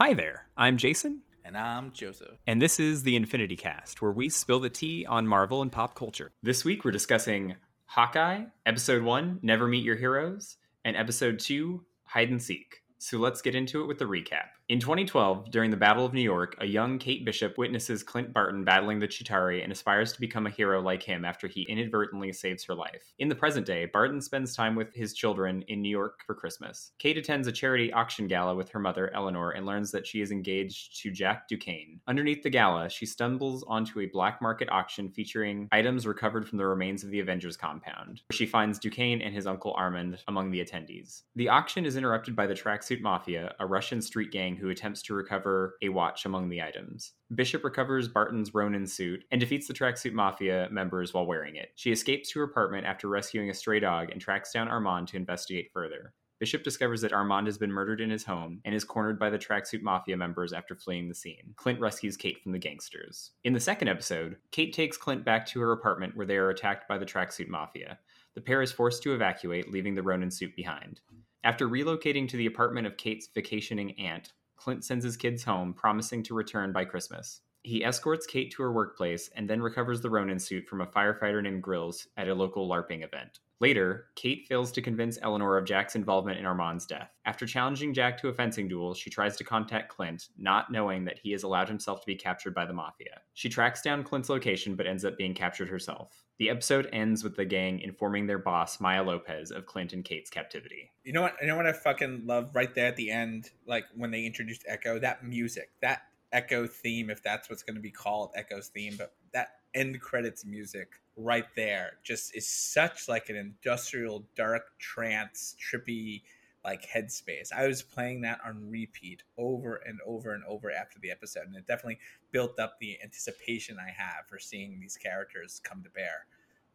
Hi there, I'm Jason, And I'm Joseph. and this is the Infinity Cast, where we spill the tea on Marvel and pop culture. This week we're discussing Hawkeye, Episode 1, Never Meet Your Heroes, and Episode 2, Hide and Seek. So let's get into it with the recap. In 2012, during the Battle of New York, a young Kate Bishop witnesses Clint Barton battling the Chitauri and aspires to become a hero like him after he inadvertently saves her life. In the present day, Barton spends time with his children in New York for Christmas. Kate attends a charity auction gala with her mother, Eleanor, and learns that she is engaged to Jack Duquesne. Underneath the gala, she stumbles onto a black market auction featuring items recovered from the remains of the Avengers compound. where She finds Duquesne and his uncle Armand among the attendees. The auction is interrupted by the Tracksuit Mafia, a Russian street gang who attempts to recover a watch among the items. Bishop recovers Barton's Ronin suit and defeats the Tracksuit Mafia members while wearing it. She escapes to her apartment after rescuing a stray dog and tracks down Armand to investigate further. Bishop discovers that Armand has been murdered in his home and is cornered by the Tracksuit Mafia members after fleeing the scene. Clint rescues Kate from the gangsters. In the second episode, Kate takes Clint back to her apartment where they are attacked by the Tracksuit Mafia. The pair is forced to evacuate, leaving the Ronin suit behind. After relocating to the apartment of Kate's vacationing aunt, Clint sends his kids home, promising to return by Christmas. He escorts Kate to her workplace and then recovers the Ronin suit from a firefighter named Grills at a local LARPing event. Later, Kate fails to convince Eleanor of Jack's involvement in Armand's death. After challenging Jack to a fencing duel, she tries to contact Clint, not knowing that he has allowed himself to be captured by the Mafia. She tracks down Clint's location but ends up being captured herself. The episode ends with the gang informing their boss, Maya Lopez, of Clint and Kate's captivity. You know what? You know what I fucking love right there at the end, like when they introduced Echo. That music, that Echo theme, if that's what's going to be called Echo's theme, but that end credits music right there just is such like an industrial, dark trance, trippy like headspace. I was playing that on repeat over and over and over after the episode, and it definitely built up the anticipation I have for seeing these characters come to bear.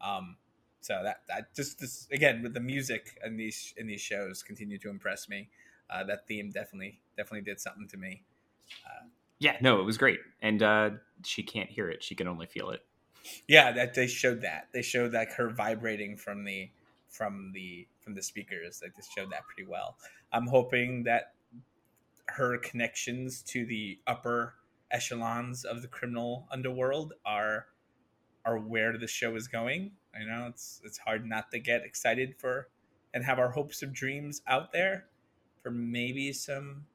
Um, so that that just this again with the music in these in these shows continue to impress me. Uh, that theme definitely definitely did something to me. Yeah, no, it was great. And uh, she can't hear it, she can only feel it. Yeah, that they showed that they showed like her vibrating from the from the from the speakers. Like they showed that pretty well. I'm hoping that her connections to the upper echelons of the criminal underworld are are where the show is going. I know it's it's hard not to get excited for and have our hopes of dreams out there for maybe some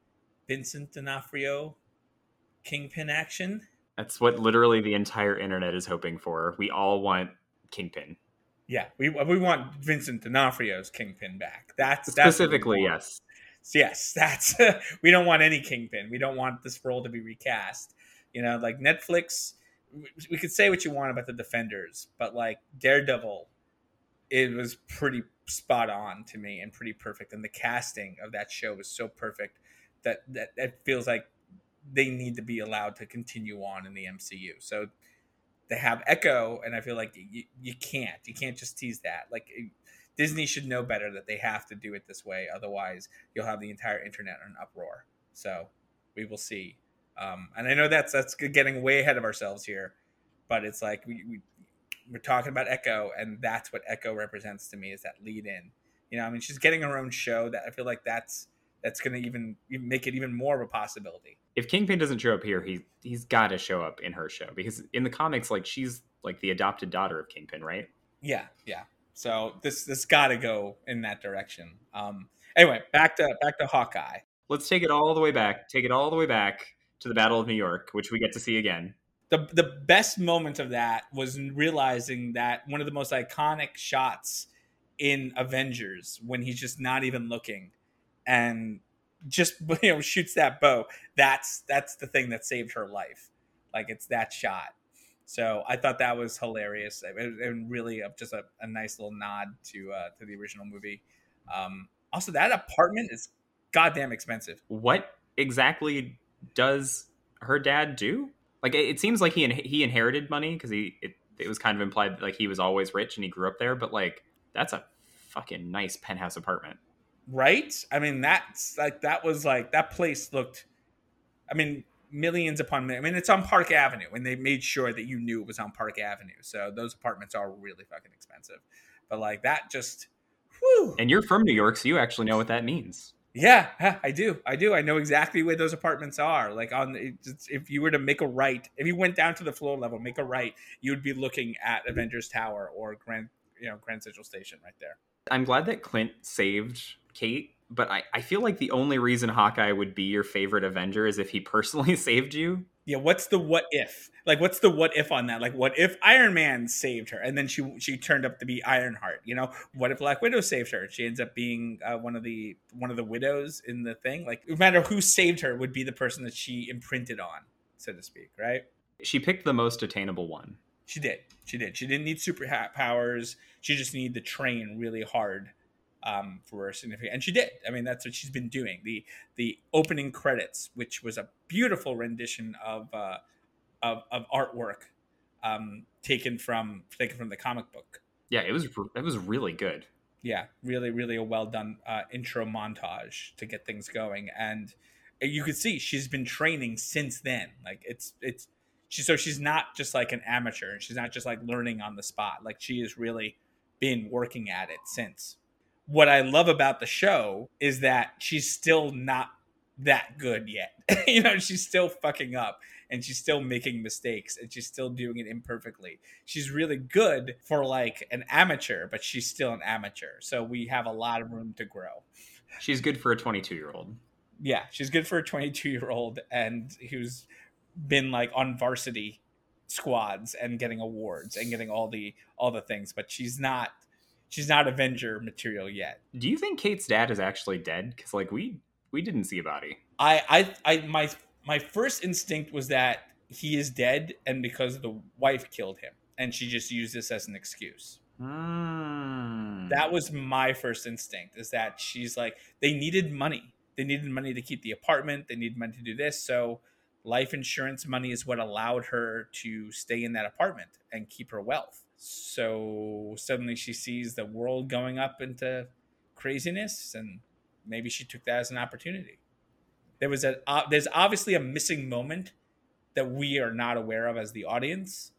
Vincent D'Onofrio kingpin action. That's what literally the entire internet is hoping for. We all want Kingpin. Yeah, we we want Vincent D'Onofrio's kingpin back. That's that's Specifically, want. yes. yes, that's we don't want any kingpin. We don't want this role to be recast. You know, like Netflix. we- We could say what you want about the Defenders, but like Daredevil, it was pretty spot on to me and pretty perfect. And the casting of that show was so perfect that that it feels like they need to be allowed to continue on in the MCU. So they have Echo, and I feel like you, you can't you can't just tease that. Like Disney should know better that they have to do it this way. Otherwise, you'll have the entire internet in uproar. So we will see. Um, and I know that's that's getting way ahead of ourselves here, but it's like we, we we're talking about Echo, and that's what Echo represents to me is that lead in. You know, I mean, she's getting her own show. That I feel like that's that's going to even make it even more of a possibility. If Kingpin doesn't show up here, he he's got to show up in her show because in the comics, like she's like the adopted daughter of Kingpin, right? Yeah, yeah. So this this got to go in that direction. Um, anyway, back to back to Hawkeye. Let's take it all the way back. Take it all the way back to the Battle of New York, which we get to see again. the the best moment of that was realizing that one of the most iconic shots in Avengers when he's just not even looking and just you know shoots that bow. That's that's the thing that saved her life. Like it's that shot. So I thought that was hilarious and really just a, a nice little nod to uh, to the original movie. Um, also, that apartment is goddamn expensive. What exactly does her dad do? Like it, it seems like he in, he inherited money because he it, it was kind of implied that, like he was always rich and he grew up there, but like that's a fucking nice penthouse apartment. Right i mean that's like that was like that place looked i mean millions upon millions. i mean it's on park avenue and they made sure that you knew it was on park avenue so those apartments are really fucking expensive but like that just Whew. And you're from New York, so you actually know what that means. Yeah, I do. I do. I know exactly where those apartments are. Like on, if you were to make a right, if you went down to the floor level, make a right, you would be looking at Avengers Tower or Grand, you know, Grand Central Station right there. I'm glad that Clint saved Kate, but I, I feel like the only reason Hawkeye would be your favorite Avenger is if he personally saved you. Yeah, what's the what if? Like, what's the what if on that? Like, what if Iron Man saved her and then she she turned up to be Ironheart? You know, what if Black Widow saved her? She ends up being uh, one of the one of the widows in the thing. Like, no matter who saved her, would be the person that she imprinted on, so to speak, right? She picked the most attainable one. She did. She did. She didn't need super powers. She just needed to train really hard um, for significant, and she did. I mean, that's what she's been doing. the The opening credits, which was a beautiful rendition of uh, of, of artwork um, taken from taken from the comic book. Yeah, it was it was really good. Yeah, really, really a well done uh, intro montage to get things going, and you could see she's been training since then. Like it's it's she so she's not just like an amateur. And she's not just like learning on the spot. Like she has really been working at it since. What I love about the show is that she's still not that good yet. you know, she's still fucking up and she's still making mistakes and she's still doing it imperfectly. She's really good for like an amateur, but she's still an amateur. So we have a lot of room to grow. She's good for a 22 year old. Yeah, she's good for a 22 year old and who's been like on varsity squads and getting awards and getting all the all the things, but she's not she's not Avenger material yet. Do you think Kate's dad is actually dead? Because like we we didn't see a body. I, I, I, my, my first instinct was that he is dead, and because the wife killed him, and she just used this as an excuse. Mm. That was my first instinct. Is that she's like they needed money. They needed money to keep the apartment. They needed money to do this. So life insurance money is what allowed her to stay in that apartment and keep her wealth. So suddenly she sees the world going up into craziness, and maybe she took that as an opportunity. There was a uh, there's obviously a missing moment that we are not aware of as the audience.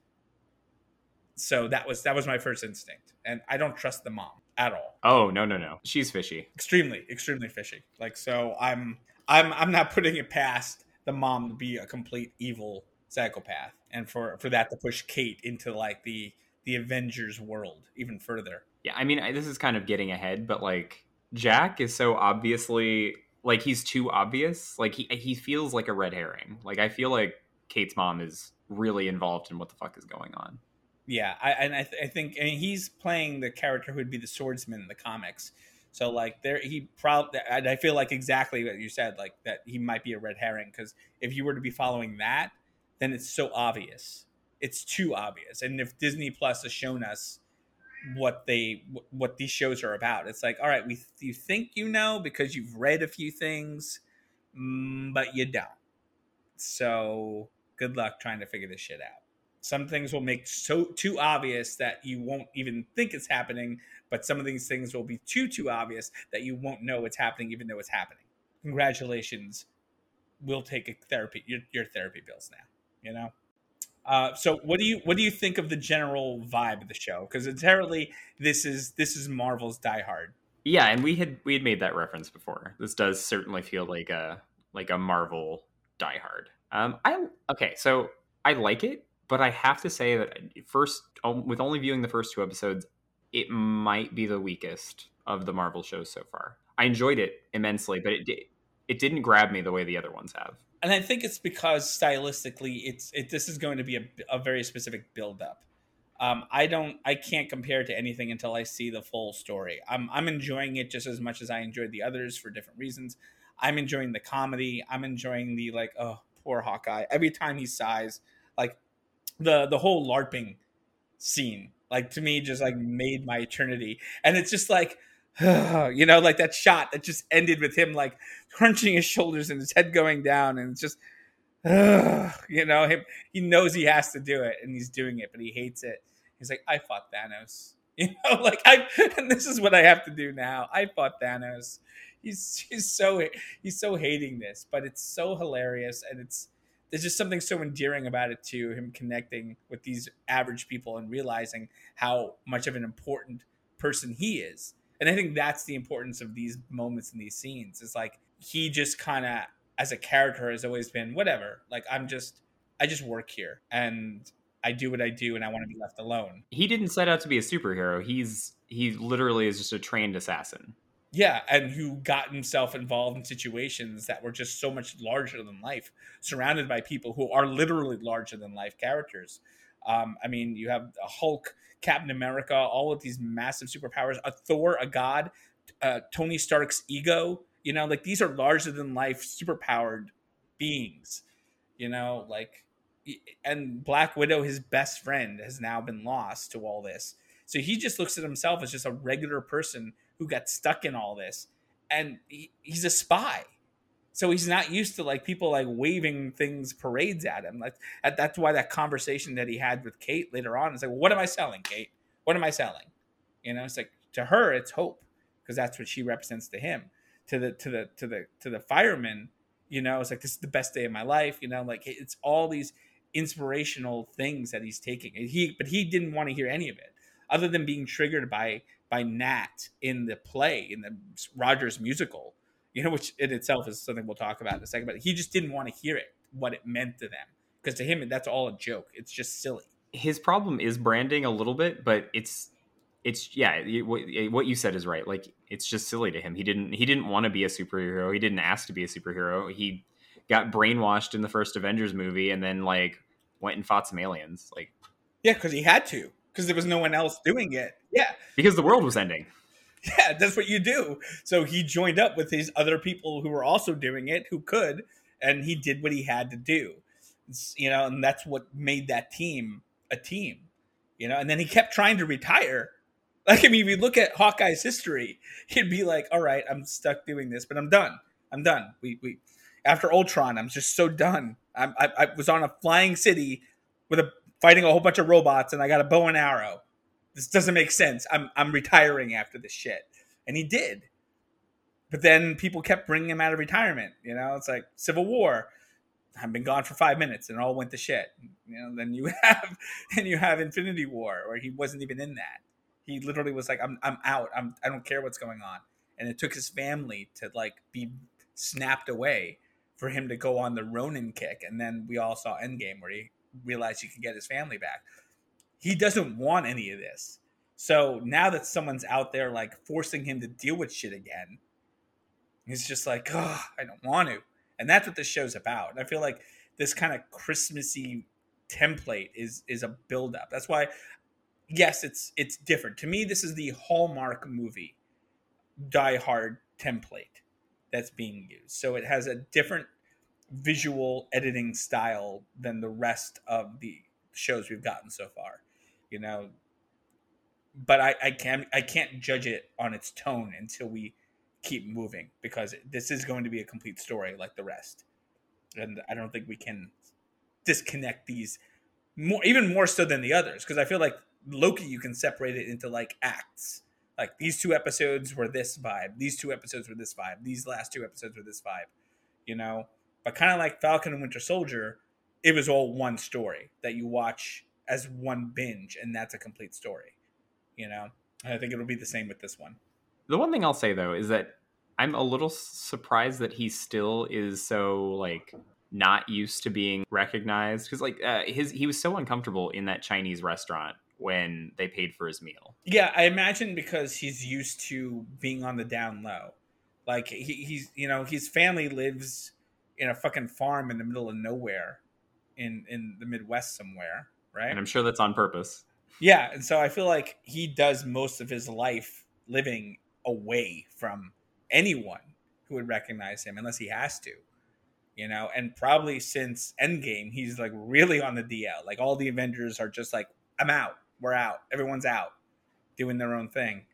So that was that was my first instinct and i don't trust the mom at all. Oh no no no. She's fishy. Extremely extremely fishy. Like so i'm i'm i'm not putting it past the mom to be a complete evil psychopath and for for that to push kate into like the the avengers world even further yeah i mean I, this is kind of getting ahead but like jack is so obviously like he's too obvious. Like he he feels like a red herring. Like I feel like Kate's mom is really involved in what the fuck is going on. Yeah, I, and I, th- I think I mean, he's playing the character who would be the swordsman in the comics. So like there, he probably. I feel like exactly what you said, like that he might be a red herring because if you were to be following that, then it's so obvious. It's too obvious. And if Disney Plus has shown us what they what these shows are about. It's like, all right, we you think you know because you've read a few things, mm, but you don't. So good luck trying to figure this shit out. Some things will make so too obvious that you won't even think it's happening, but some of these things will be too too obvious that you won't know it's happening even though it's happening. Congratulations. We'll take a therapy your, your therapy bills now, you know? Uh, so what do you what do you think of the general vibe of the show? Because inherently this is this is Marvel's Die Hard. Yeah, and we had we had made that reference before. This does certainly feel like a like a Marvel Die Hard. Um, I okay, so I like it, but I have to say that first, with only viewing the first two episodes, it might be the weakest of the Marvel shows so far. I enjoyed it immensely, but it did it didn't grab me the way the other ones have and I think it's because stylistically, it's it. This is going to be a, a very specific build up. Um, I don't, I can't compare it to anything until I see the full story. I'm I'm enjoying it just as much as I enjoyed the others for different reasons. I'm enjoying the comedy. I'm enjoying the like, oh, poor Hawkeye. Every time he sighs, like the the whole LARPing scene, like to me, just like made my eternity. And it's just like you know, like that shot that just ended with him like crunching his shoulders and his head going down, and it's just, you know, him. He knows he has to do it, and he's doing it, but he hates it. He's like, I fought Thanos, you know, like I, and this is what I have to do now. I fought Thanos. He's he's so he's so hating this, but it's so hilarious, and it's there's just something so endearing about it too. Him connecting with these average people and realizing how much of an important person he is And I think that's the importance of these moments in these scenes. It's like he just kind of, as a character, has always been whatever. Like I'm just, I just work here and I do what I do, and I want to be left alone. He didn't set out to be a superhero. He's he literally is just a trained assassin. Yeah, and who got himself involved in situations that were just so much larger than life, surrounded by people who are literally larger than life characters. Um, I mean, you have a Hulk, Captain America, all of these massive superpowers, a Thor, a god, uh, Tony Stark's ego. You know, like these are larger than life, superpowered beings. You know, like, and Black Widow, his best friend, has now been lost to all this. So he just looks at himself as just a regular person who got stuck in all this, and he, he's a spy. So he's not used to like people like waving things parades at him. Like that's why that conversation that he had with Kate later on is like, well, "What am I selling, Kate? What am I selling?" You know, it's like to her it's hope because that's what she represents to him. To the to the to the to the fireman, you know, it's like this is the best day of my life. You know, like it's all these inspirational things that he's taking. And he but he didn't want to hear any of it other than being triggered by by Nat in the play in the Rogers musical, you know, which in itself is something we'll talk about in a second. But he just didn't want to hear it, what it meant to them, because to him that's all a joke. It's just silly. His problem is branding a little bit, but it's it's yeah what you said is right like it's just silly to him he didn't he didn't want to be a superhero he didn't ask to be a superhero he got brainwashed in the first avengers movie and then like went and fought some aliens like yeah because he had to because there was no one else doing it. Yeah. Because the world was ending. Yeah, that's what you do. So he joined up with these other people who were also doing it, who could, and he did what he had to do. It's, you know, and that's what made that team a team. You know, and then he kept trying to retire. Like, I mean, if you look at Hawkeye's history, he'd be like, "All right, I'm stuck doing this, but I'm done. I'm done. We we after Ultron, I'm just so done. I, I, I was on a flying city with a fighting a whole bunch of robots and I got a bow and arrow. This doesn't make sense. I'm I'm retiring after this shit. And he did. But then people kept bringing him out of retirement. You know, it's like Civil War. I've been gone for five minutes and it all went to shit. You know, then you have and you have Infinity War where he wasn't even in that. He literally was like, I'm I'm out. I'm I don't care what's going on. And it took his family to like be snapped away for him to go on the Ronin kick. And then we all saw Endgame where he realized he could get his family back. He doesn't want any of this. So now that someone's out there like forcing him to deal with shit again, he's just like, oh, I don't want to. And that's what this show's about. And I feel like this kind of Christmassy template is is a buildup. That's why, yes, it's it's different. To me, this is the Hallmark movie, Die Hard template that's being used. So it has a different visual editing style than the rest of the shows we've gotten so far. You know, but I, I can't I can't judge it on its tone until we keep moving because this is going to be a complete story like the rest, and I don't think we can disconnect these more even more so than the others because I feel like Loki you can separate it into like acts. Like these two episodes were this vibe, these two episodes were this vibe, these last two episodes were this vibe. You know, but kind of like Falcon and Winter Soldier, it was all one story that you watch as one binge, and that's a complete story. You know, and I think it'll be the same with this one. The one thing I'll say though is that I'm a little surprised that he still is so like not used to being recognized because like uh, his he was so uncomfortable in that Chinese restaurant when they paid for his meal. Yeah, I imagine because he's used to being on the down low. Like he, he's you know his family lives in a fucking farm in the middle of nowhere in in the Midwest somewhere, right? And I'm sure that's on purpose. Yeah, and so I feel like he does most of his life living away from anyone who would recognize him unless he has to. You know, and probably since Endgame, he's like really on the DL. Like all the Avengers are just like, I'm out. We're out. Everyone's out doing their own thing.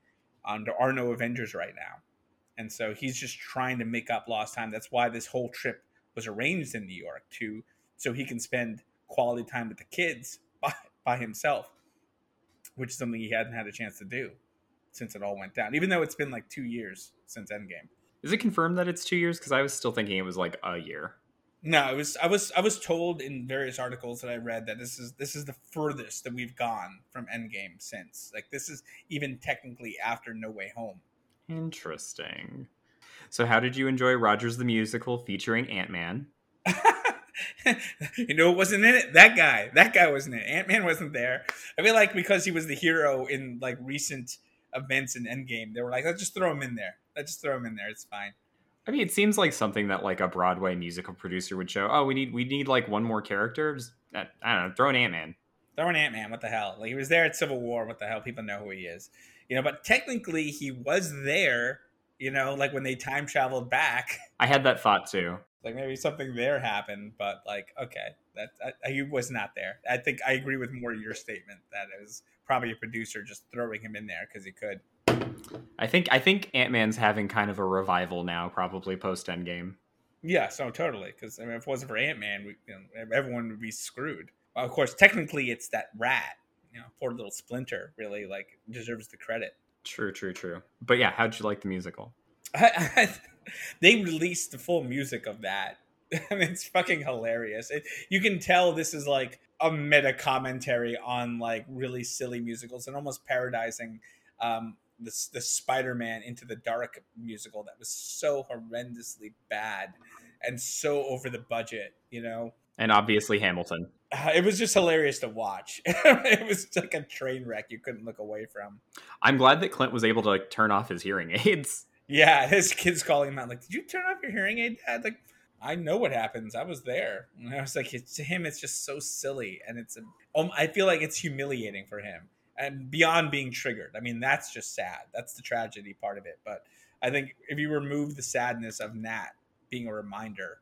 Um, there are no Avengers right now. And so he's just trying to make up lost time. That's why this whole trip was arranged in New York to so he can spend quality time with the kids by, by himself, which is something he hadn't had a chance to do since it all went down. Even though it's been like two years since Endgame. Is it confirmed that it's two years? Because I was still thinking it was like a year. No, it was. I was. I was told in various articles that I read that this is this is the furthest that we've gone from Endgame since. Like this is even technically after No Way Home. Interesting. So, how did you enjoy Rogers the Musical featuring Ant Man? you know, it wasn't in it. That guy. That guy wasn't in it. Ant Man wasn't there. I feel like because he was the hero in like recent events in Endgame, they were like, let's just throw him in there. Let's just throw him in there. It's fine. I mean, it seems like something that like a Broadway musical producer would show. Oh, we need we need like one more character. Just, uh, I don't know. Throw an Ant Man. Throw an Ant Man. What the hell? Like he was there at Civil War. What the hell? People know who he is. You know, but technically he was there. You know, like when they time traveled back. I had that thought too. Like maybe something there happened, but like okay, that I, he was not there. I think I agree with more your statement that it was probably a producer just throwing him in there because he could. I think I think Ant Man's having kind of a revival now, probably post Endgame. Yeah, so totally. Because I mean, if it wasn't for Ant Man, you know, everyone would be screwed. Well, of course, technically, it's that rat. You know, poor little Splinter really like deserves the credit. True, true, true. But yeah, how'd you like the musical? they released the full music of that. and it's fucking hilarious. It, you can tell this is like a meta commentary on like really silly musicals and almost parodizing um, the, the Spider-Man Into the Dark musical that was so horrendously bad and so over the budget, you know. And obviously Hamilton. Uh, it was just hilarious to watch. it was like a train wreck you couldn't look away from. I'm glad that Clint was able to like turn off his hearing aids. Yeah, his kids calling him out like, "Did you turn off your hearing aid, Dad?" Like, I know what happens. I was there. And I was like, to him, it's just so silly, and it's. Um, I feel like it's humiliating for him and beyond being triggered. I mean, that's just sad. That's the tragedy part of it. But I think if you remove the sadness of Nat being a reminder,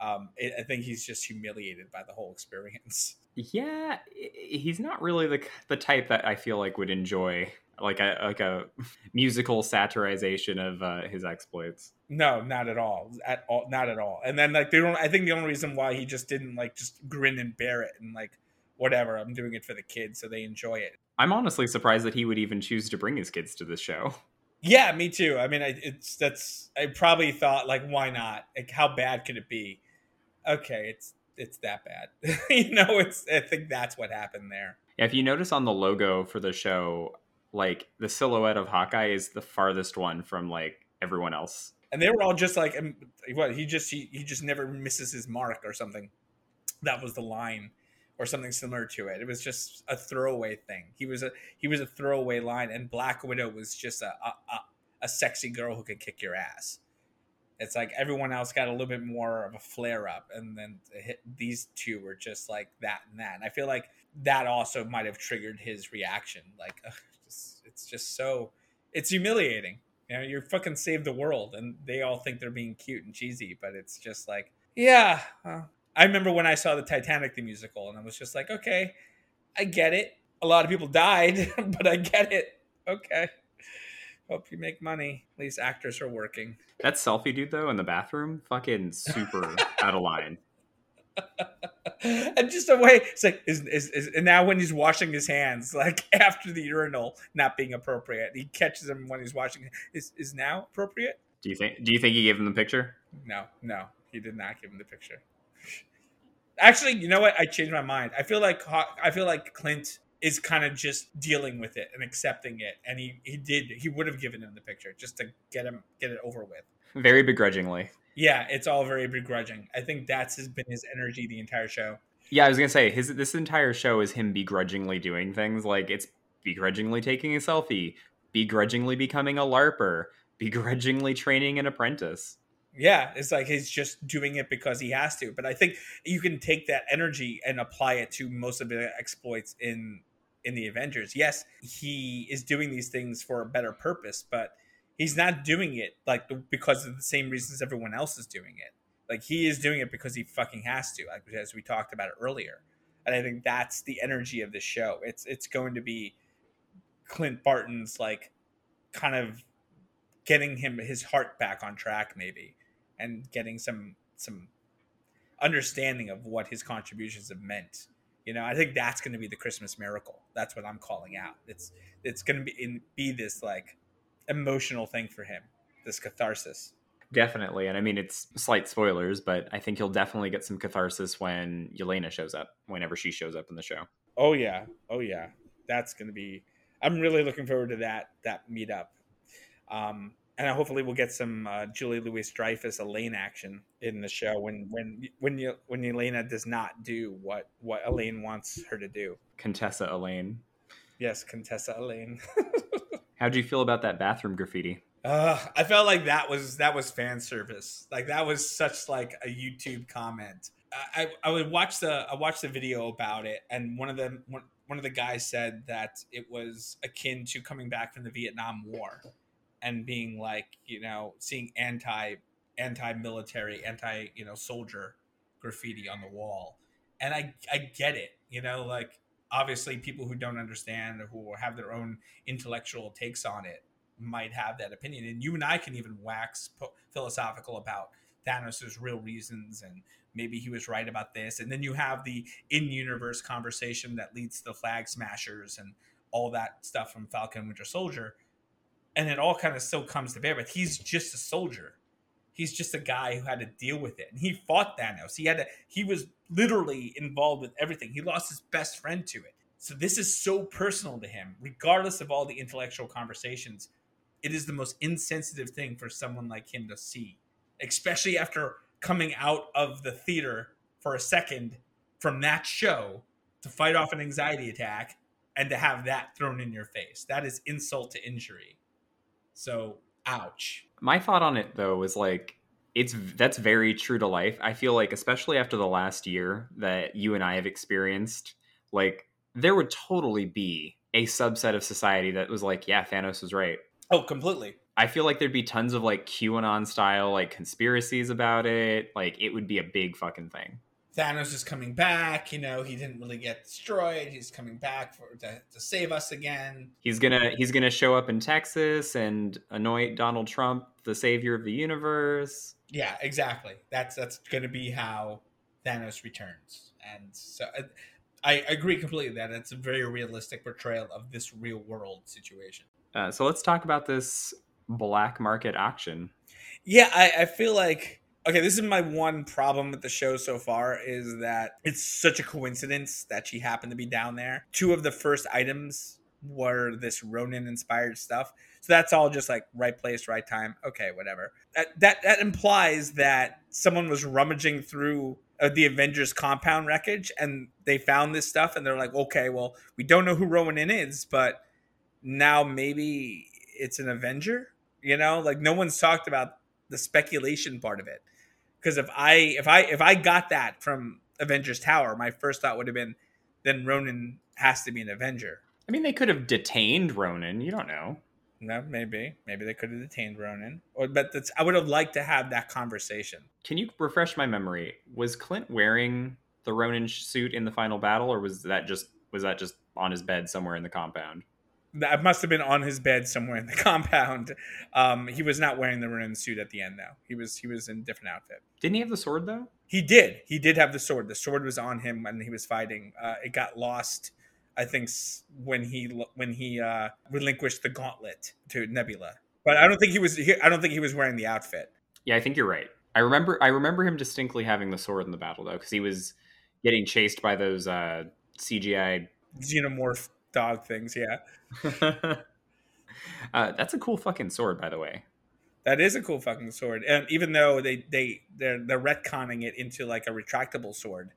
um, it, I think he's just humiliated by the whole experience. Yeah, he's not really the the type that I feel like would enjoy like a like a musical satirization of uh, his exploits. No, not at all. At all, not at all. And then like they don't. I think the only reason why he just didn't like just grin and bear it and like whatever. I'm doing it for the kids so they enjoy it. I'm honestly surprised that he would even choose to bring his kids to this show. Yeah, me too. I mean, I, it's that's I probably thought like, why not? Like, how bad could it be? Okay, it's it's that bad. you know, it's I think that's what happened there. Yeah, if you notice on the logo for the show, like the silhouette of Hawkeye is the farthest one from like everyone else. And they were all just like, um, what? He just he, he just never misses his mark or something. That was the line or something similar to it. It was just a throwaway thing. He was a he was a throwaway line, and Black Widow was just a a, a sexy girl who could kick your ass. It's like everyone else got a little bit more of a flare up, and then these two were just like that and that. And I feel like that also might have triggered his reaction. Like, it's just so it's humiliating. You know, you fucking saved the world, and they all think they're being cute and cheesy, but it's just like, yeah, I remember when I saw the Titanic the musical, and I was just like, okay, I get it. A lot of people died, but I get it. Okay. Hope you make money. At least actors are working. That selfie dude though in the bathroom, fucking super out of line. and just a way it's like is, is, is and now when he's washing his hands like after the urinal not being appropriate he catches him when he's washing is is now appropriate do you think do you think he gave him the picture no no he did not give him the picture Actually, you know what? I changed my mind. I feel like I feel like Clint is kind of just dealing with it and accepting it, and he he did he would have given him the picture just to get him get it over with. Very begrudgingly. Yeah, it's all very begrudging. I think that's has been his energy the entire show. Yeah, I was gonna say his this entire show is him begrudgingly doing things like it's begrudgingly taking a selfie, begrudgingly becoming a larper, begrudgingly training an apprentice. Yeah, it's like he's just doing it because he has to. But I think you can take that energy and apply it to most of the exploits in in the Avengers. Yes, he is doing these things for a better purpose, but he's not doing it like because of the same reasons everyone else is doing it. Like he is doing it because he fucking has to, like as we talked about earlier. And I think that's the energy of the show. It's it's going to be Clint Barton's like kind of getting him his heart back on track maybe and getting some some understanding of what his contributions have meant. You know, I think that's going to be the Christmas miracle. That's what I'm calling out. It's it's going to be in, be this like emotional thing for him, this catharsis. Definitely, and I mean it's slight spoilers, but I think he'll definitely get some catharsis when Yelena shows up, whenever she shows up in the show. Oh yeah, oh yeah, that's going to be. I'm really looking forward to that that meetup. Um, and hopefully we'll get some uh, Julia Louis-Dreyfus Elaine action in the show when when when you when Yelena does not do what what Elaine wants her to do. Contessa Elaine. Yes, Contessa Elaine. How do you feel about that bathroom graffiti? Uh, I felt like that was that was fan service. Like that was such like a YouTube comment. I, I would watch the I watched the video about it, and one of them one, one of the guys said that it was akin to coming back from the Vietnam War and being like you know seeing anti anti military anti you know soldier graffiti on the wall, and I I get it. You know like obviously people who don't understand or who have their own intellectual takes on it might have that opinion. And you and i can even wax po- philosophical about thanos's real reasons and maybe he was right about this. And then you have the in-universe conversation that leads to the flag smashers and all that stuff from falcon winter soldier and it all kind of still comes to bear but he's just a soldier. He's just a guy who had to deal with it and he fought thanos. He had to he was literally involved with everything. He lost his best friend to it. So this is so personal to him regardless of all the intellectual conversations. It is the most insensitive thing for someone like him to see especially after coming out of the theater for a second from that show to fight off an anxiety attack and to have that thrown in your face. That is insult to injury so ouch My thought on it though was like it's that's very true to life. I feel like especially after the last year that you and I have experienced, like there would totally be a subset of society that was like, yeah, Thanos was right. oh completely I feel like there'd be tons of like QAnon style like conspiracies about it. Like it would be a big fucking thing. Thanos is coming back. You know, he didn't really get destroyed. He's coming back for to, to save us again. He's gonna he's gonna show up in Texas and anoint Donald Trump the savior of the universe. Yeah, exactly. That's that's going to be how Thanos returns, and so uh, I agree completely that it's a very realistic portrayal of this real world situation. Uh, so let's talk about this black market auction. Yeah, I, I feel like okay. This is my one problem with the show so far is that it's such a coincidence that she happened to be down there. Two of the first items were this Ronin inspired stuff, so that's all just like right place, right time. Okay, whatever. That that, that implies that someone was rummaging through uh, the Avengers compound wreckage and they found this stuff and they're like, okay, well, we don't know who Ronin is, but now maybe it's an Avenger. You know, like no one's talked about the speculation part of it. Because if I if I if I got that from Avengers Tower, my first thought would have been, then Ronin has to be an Avenger. I mean, they could have detained Ronin. You don't know. No, maybe maybe they could have detained Ronin, or but that's I would have liked to have that conversation. Can you refresh my memory? Was Clint wearing the Ronin suit in the final battle, or was that just was that just on his bed somewhere in the compound? That must have been on his bed somewhere in the compound. Um, he was not wearing the Ronin suit at the end, though. He was he was in a different outfit. Didn't he have the sword though? He did. He did have the sword. The sword was on him when he was fighting. Uh, it got lost, I think, when he when he uh, relinquished the gauntlet to Nebula. But I don't think he was. He, I don't think he was wearing the outfit. Yeah, I think you're right. I remember I remember him distinctly having the sword in the battle though, because he was getting chased by those uh, CGI. Xenomorph dog things. Yeah, uh, that's a cool fucking sword, by the way. that is a cool fucking sword. And even though they they they're they're retconning it into like a retractable sword,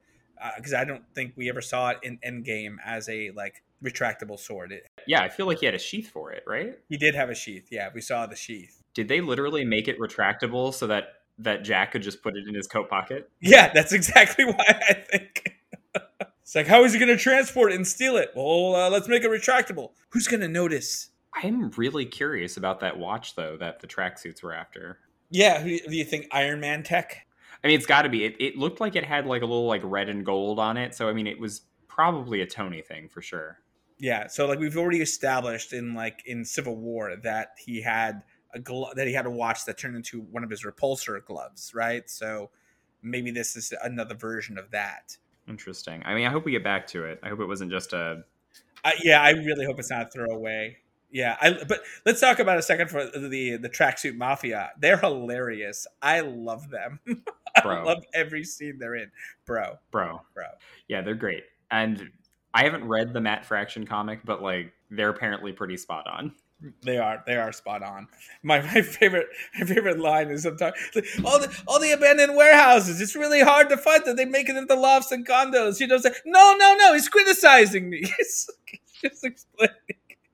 because I don't think we ever saw it in Endgame as a like retractable sword. It, Yeah, I feel like he had a sheath for it, right? he did have a sheath. Yeah, we saw the sheath. Did they literally make it retractable so that that Jack could just put it in his coat pocket? Yeah, that's exactly why I think. it's like, how is he going to transport it and steal it? Well, uh, let's make it retractable. Who's going to notice? I'm really curious about that watch though that the tracksuits were after. Yeah, do you think Iron Man tech? I mean, it's got to be. It, it looked like it had like a little like red and gold on it, so I mean, it was probably a Tony thing for sure. Yeah, so like we've already established in like in Civil War that he had a glo- that he had a watch that turned into one of his repulsor gloves, right? So maybe this is another version of that. Interesting. I mean, I hope we get back to it. I hope it wasn't just a. I, yeah, I really hope it's not a throwaway. Yeah, I, but let's talk about a second for the the tracksuit mafia. They're hilarious. I love them. I Bro. love every scene they're in, bro. Bro. Bro. Yeah, they're great. And I haven't read the Matt Fraction comic, but like they're apparently pretty spot on. They are. They are spot on. My my favorite my favorite line is sometimes all the all the abandoned warehouses. It's really hard to find them. They make it into lofts and condos. You know, say, no, no, no. He's criticizing me. He's just explaining.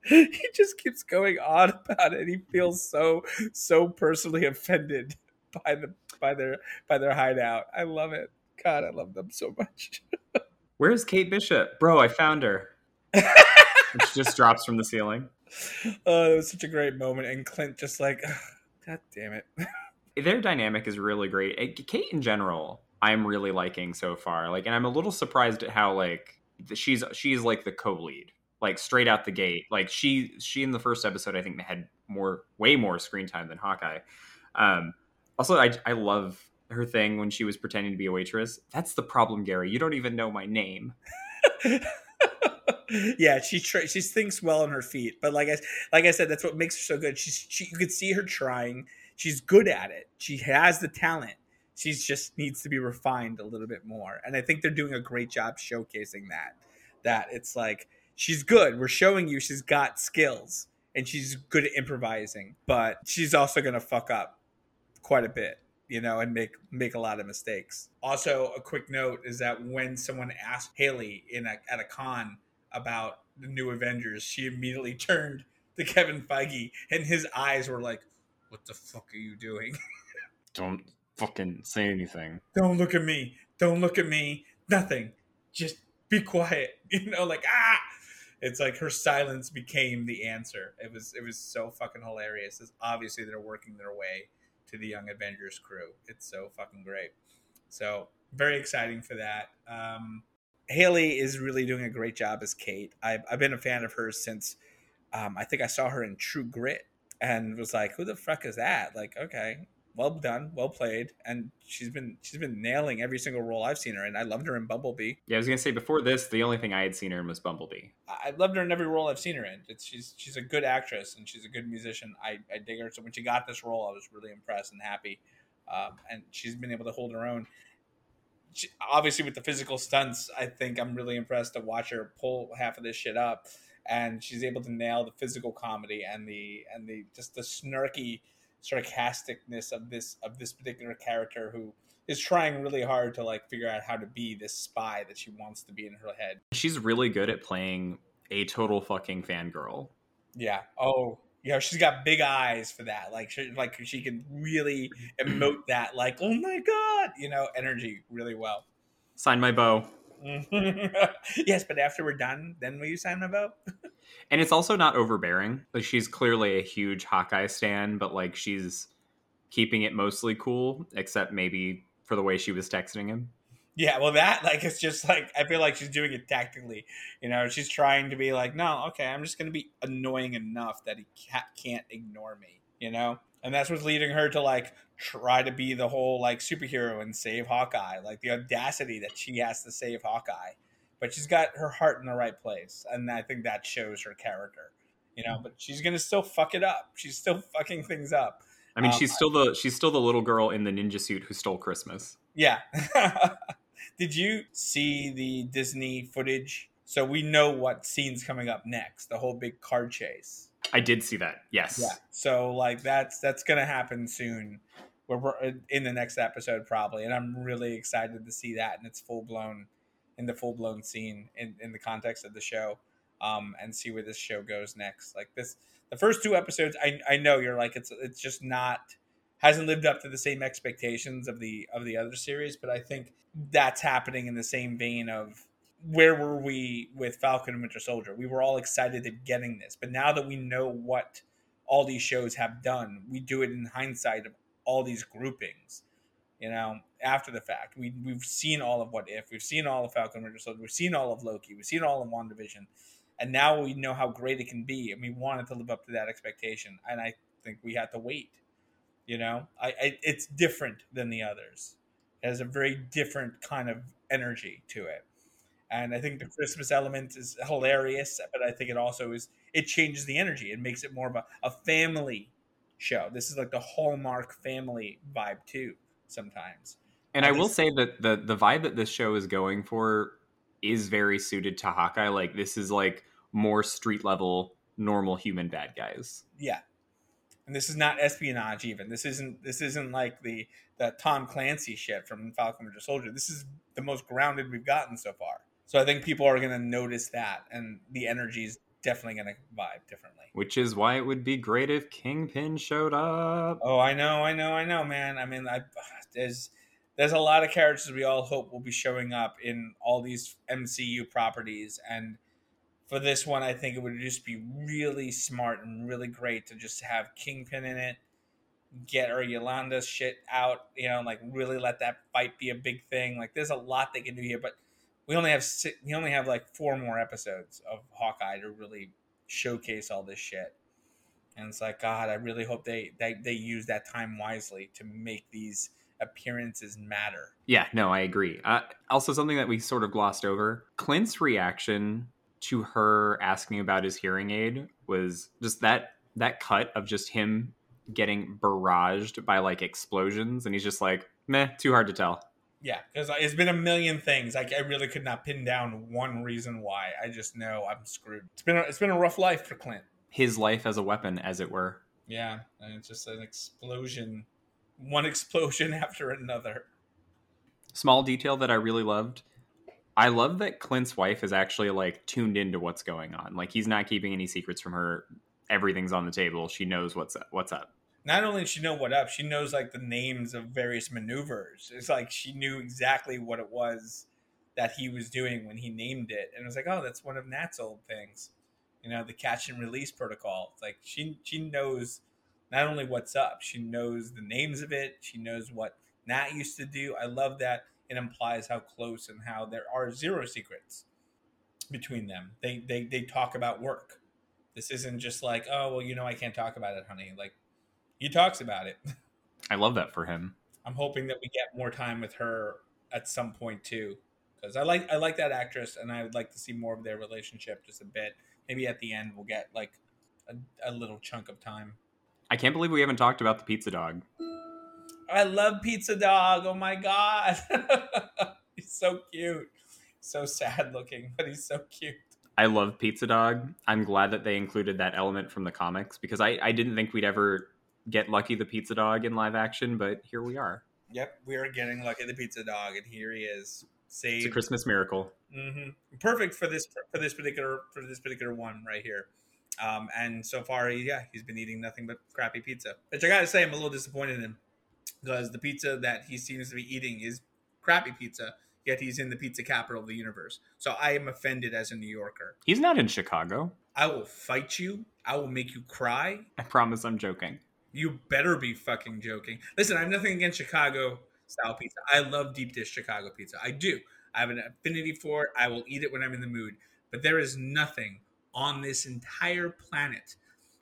He just keeps going on about it. He feels so so personally offended by the by their by their hideout. I love it. God, I love them so much. Where's Kate Bishop, bro? I found her. she just drops from the ceiling. Oh, it was such a great moment, and Clint just like, God damn it. Their dynamic is really great. Kate in general, I'm really liking so far. Like, and I'm a little surprised at how like she's she's like the co-lead, like straight out the gate. Like she she in the first episode, I think they had more way more screen time than Hawkeye. Um, also, I I love her thing when she was pretending to be a waitress. That's the problem, Gary. You don't even know my name. yeah, she tra- she thinks well on her feet, but like I like I said, that's what makes her so good. She's she you could see her trying. She's good at it. She has the talent. She just needs to be refined a little bit more, and I think they're doing a great job showcasing that. That it's like she's good. We're showing you she's got skills and she's good at improvising, but she's also gonna fuck up quite a bit you know, and make make a lot of mistakes. Also, a quick note is that when someone asked Hailee in a, at a con about the new Avengers, she immediately turned to Kevin Feige, and his eyes were like, "What the fuck are you doing? Don't fucking say anything. Don't look at me. Don't look at me. Nothing. Just be quiet. You know, like ah." It's like her silence became the answer. It was it was so fucking hilarious. It's obviously they're working their way to the Young Avengers crew. It's so fucking great. So very exciting for that. Um, Hailee is really doing a great job as Kate. I've, I've been a fan of hers since um, I think I saw her in True Grit and was like, "Who the fuck is that?" Like, okay, well done, well played, and she's been she's been nailing every single role I've seen her in. I loved her in Bumblebee. Yeah, I was gonna say before this, the only thing I had seen her in was Bumblebee. I loved her in every role I've seen her in. It's, she's she's a good actress and she's a good musician. I, I dig her. So when she got this role, I was really impressed and happy. Um, and she's been able to hold her own. She, obviously, with the physical stunts, I think I'm really impressed to watch her pull half of this shit up. And she's able to nail the physical comedy and the and the just the snarky sarcasticness of this of this particular character who is trying really hard to like figure out how to be this spy that she wants to be in her head. She's really good at playing a total fucking fangirl. Yeah. Oh, yeah. She's got big eyes for that. Like, she, like she can really emote that, like, oh my god, you know, energy really well. Sign my bow. yes, but after we're done, then will you sign my bow? and it's also not overbearing. Like she's clearly a huge Hawkeye stan, but like she's keeping it mostly cool, except maybe for the way she was texting him. Yeah, well, that like it's just like I feel like she's doing it tactically. You know, she's trying to be like, no, okay, I'm just gonna be annoying enough that he can't ignore me. You know, and that's what's leading her to like try to be the whole like superhero and save Hawkeye. Like the audacity that she has to save Hawkeye, but she's got her heart in the right place, and I think that shows her character. You know, but she's gonna still fuck it up. She's still fucking things up. I mean, um, she's still the she's still the little girl in the ninja suit who stole Christmas. Yeah. Did you see the Disney footage? So we know what scene's coming up next. The whole big car chase. I did see that. Yes. Yeah. So like that's that's gonna happen soon. We're in the next episode probably, and I'm really excited to see that, and it's full blown in the full blown scene in in the context of the show, um, and see where this show goes next. Like this, the first two episodes, I I know you're like it's it's just not hasn't lived up to the same expectations of the of the other series, but I think that's happening in the same vein of where were we with Falcon and Winter Soldier? We were all excited at getting this, but now that we know what all these shows have done, we do it in hindsight of all these groupings. You know, after the fact, we we've seen all of What If, we've seen all of Falcon and Winter Soldier, we've seen all of Loki, we've seen all of WandaVision, and now we know how great it can be, and we wanted to live up to that expectation. And I think we had to wait. You know, I, I it's different than the others. It has a very different kind of energy to it and I think the mm. Christmas element is hilarious, but I think it also is it changes the energy. It makes it more of a, a family show. This is like the Hallmark family vibe too, sometimes. And, and I will say that the the vibe that this show is going for is very suited to Hawkeye. Like this is like more street level normal human bad guys. Yeah. And this is not espionage even. This isn't this isn't like the the Tom Clancy shit from Falcon Winter Soldier. This is the most grounded we've gotten so far. So I think people are going to notice that and the energy is definitely going to vibe differently. Which is why it would be great if Kingpin showed up. Oh, I know, I know, I know, man. I mean, I there's there's a lot of characters we all hope will be showing up in all these MCU properties and for this one I think it would just be really smart and really great to just have Kingpin in it get our Yolanda shit out, you know, like really let that fight be a big thing. Like there's a lot they can do here, but we only have six, we only have like four more episodes of Hawkeye to really showcase all this shit. And it's like God, I really hope they they, they use that time wisely to make these appearances matter. Yeah, no, I agree. Uh, also, something that we sort of glossed over Clint's reaction to her asking about his hearing aid was just that that cut of just him getting barraged by like explosions, and he's just like, meh, too hard to tell. Yeah, because it's been a million things. Like I really could not pin down one reason why. I just know I'm screwed. It's been a, it's been a rough life for Clint. His life as a weapon, as it were. Yeah, and it's just an explosion, one explosion after another. Small detail that I really loved. I love that Clint's wife is actually like tuned into what's going on. Like he's not keeping any secrets from her. Everything's on the table. She knows what's up, what's up not only does she know what up, she knows like the names of various maneuvers. It's like she knew exactly what it was that he was doing when he named it, and it was like, oh, that's one of Nat's old things, you know, the catch and release protocol. It's like she she knows not only what's up, she knows the names of it. She knows what Nat used to do. I love that it implies how close and how there are zero secrets between them. They they they talk about work. This isn't just like, oh well, you know, I can't talk about it, honey. Like he talks about it. I love that for him. I'm hoping that we get more time with her at some point too, because I like I like that actress, and I would like to see more of their relationship just a bit. Maybe at the end we'll get like a, a little chunk of time. I can't believe we haven't talked about the pizza dog. I love Pizza Dog. Oh my god, he's so cute, so sad looking, but he's so cute. I love Pizza Dog. I'm glad that they included that element from the comics because I, I didn't think we'd ever get Lucky the Pizza Dog in live action, but here we are. Yep, we are getting Lucky the Pizza Dog, and here he is. Saved. It's a Christmas miracle. Mm-hmm. Perfect for this for this particular for this particular one right here. Um, and so far, yeah, he's been eating nothing but crappy pizza. Which I gotta say, I'm a little disappointed in him because the pizza that he seems to be eating is crappy pizza. Yet he's in the pizza capital of the universe. So I am offended as a New Yorker. He's not in Chicago. I will fight you. I will make you cry. I promise I'm joking. You better be fucking joking. Listen, I have nothing against Chicago style pizza. I love deep dish Chicago pizza. I do. I have an affinity for it. I will eat it when I'm in the mood. But there is nothing on this entire planet,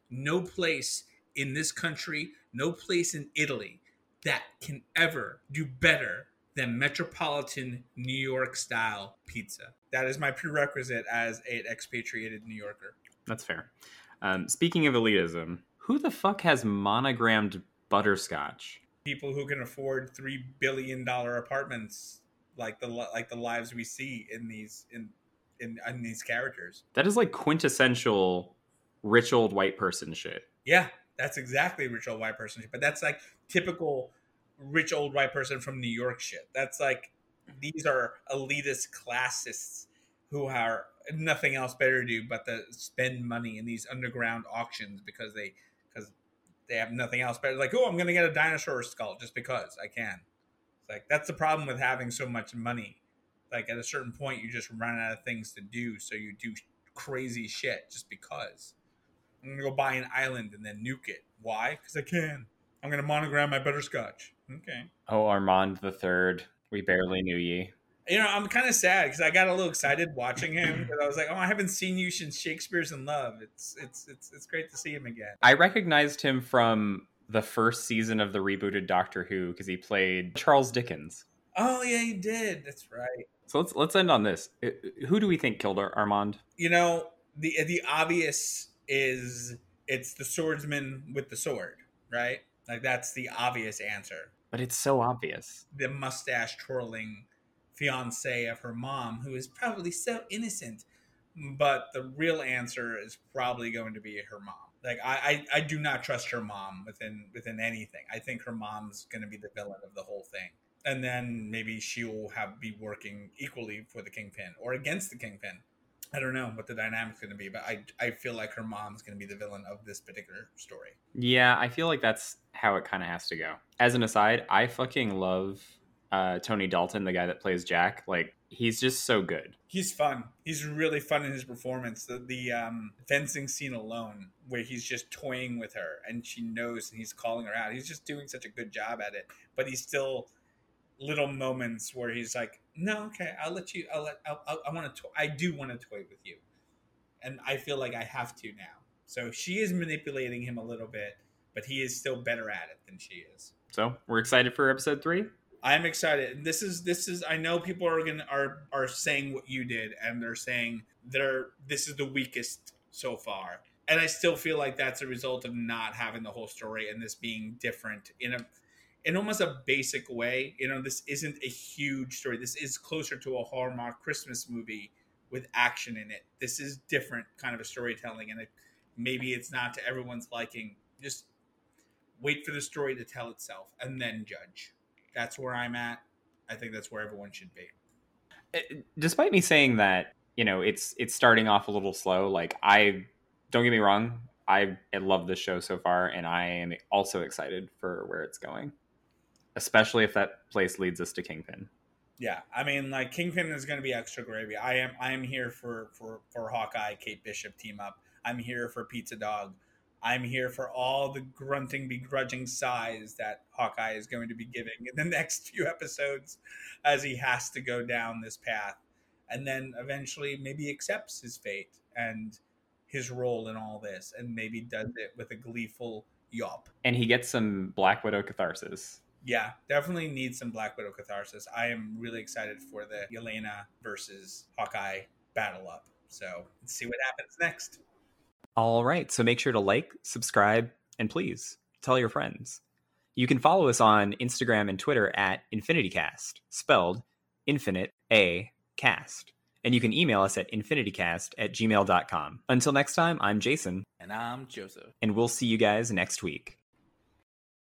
no place in this country, no place in Italy that can ever do better than metropolitan New York style pizza. That is my prerequisite as an expatriated New Yorker. That's fair. Um, speaking of elitism, who the fuck has monogrammed butterscotch? People who can afford three billion dollar apartments, like the like the lives we see in these in in, in these characters. That is like quintessential rich old white person shit. Yeah, that's exactly rich old white person shit. But that's like typical rich old white person from New York shit. That's like these are elitist classists who are nothing else better to do but to spend money in these underground auctions because they they have nothing else better. Like, oh, I'm to get a dinosaur skull just because I can. It's like that's the problem with having so much money. Like at a certain point, you just run out of things to do, so you do crazy shit just because. I'm gonna go buy an island and then nuke it. Why? Because I can. I'm gonna monogram my butterscotch. Okay. Oh, Armand the Third, we barely knew ye you know, I'm kind of sad because I got a little excited watching him because I was like, oh, I haven't seen you since Shakespeare's in Love. It's it's it's it's great to see him again. I recognized him from the first season of the rebooted Doctor Who because he played Charles Dickens. Oh yeah, he did. That's right. So let's let's end on this. Who do we think killed Armand? You know, the the obvious is it's the swordsman with the sword, right? Like that's the obvious answer. But it's so obvious. The mustache twirling fiance of her mom, who is probably so innocent, but the real answer is probably going to be her mom. Like I, I, I do not trust her mom within within anything. I think her mom's going to be the villain of the whole thing, and then maybe she will have be working equally for the kingpin or against the kingpin. I don't know what the dynamic's going to be, but I I feel like her mom's going to be the villain of this particular story. Yeah, I feel like that's how it kind of has to go. As an aside, I fucking love uh, Tony Dalton, the guy that plays Jack. Like he's just so good. He's fun. He's really fun in his performance. The the um, fencing scene alone, where he's just toying with her and she knows and he's calling her out. He's just doing such a good job at it. But he's still little moments where he's like, "No, okay, I'll let you. I'll let. I'll, I'll, I want to. To- I do want to toy with you." And I feel like I have to now. So she is manipulating him a little bit, but he is still better at it than she is. So we're excited for episode three. I'm excited. This is this is. I know people are gonna are are saying what you did, and they're saying they're this is the weakest so far. And I still feel like that's a result of not having the whole story and this being different in a in almost a basic way. You know, this isn't a huge story. This is closer to a Hallmark Christmas movie with action in it. This is different kind of a storytelling, and it, maybe it's not to everyone's liking. Just wait for the story to tell itself and then judge. That's where I'm at. I think that's where everyone should be. Uh, Despite me saying that, you know, it's it's starting off a little slow. Like I, don't get me wrong, I love this show so far, and I am also excited for where it's going, especially if that place leads us to Kingpin. Yeah, I mean, like Kingpin is going to be extra gravy. I am, I am here for for for Hawkeye, Kate Bishop team up. I'm here for Pizza Dog. I'm here for all the grunting, begrudging sighs that Hawkeye is going to be giving in the next few episodes, as he has to go down this path, and then eventually maybe accepts his fate and his role in all this, and maybe does it with a gleeful yawp. And he gets some Black Widow catharsis. Yeah, definitely needs some Black Widow catharsis. I am really excited for the Yelena versus Hawkeye battle up. So let's see what happens next. All right, so make sure to like, subscribe, and please tell your friends. You can follow us on Instagram and Twitter at InfinityCast, spelled Infinite A Cast. And you can email us at infinitycast at gmail.com. Until next time, I'm Jason, And I'm Joseph. and we'll see you guys next week.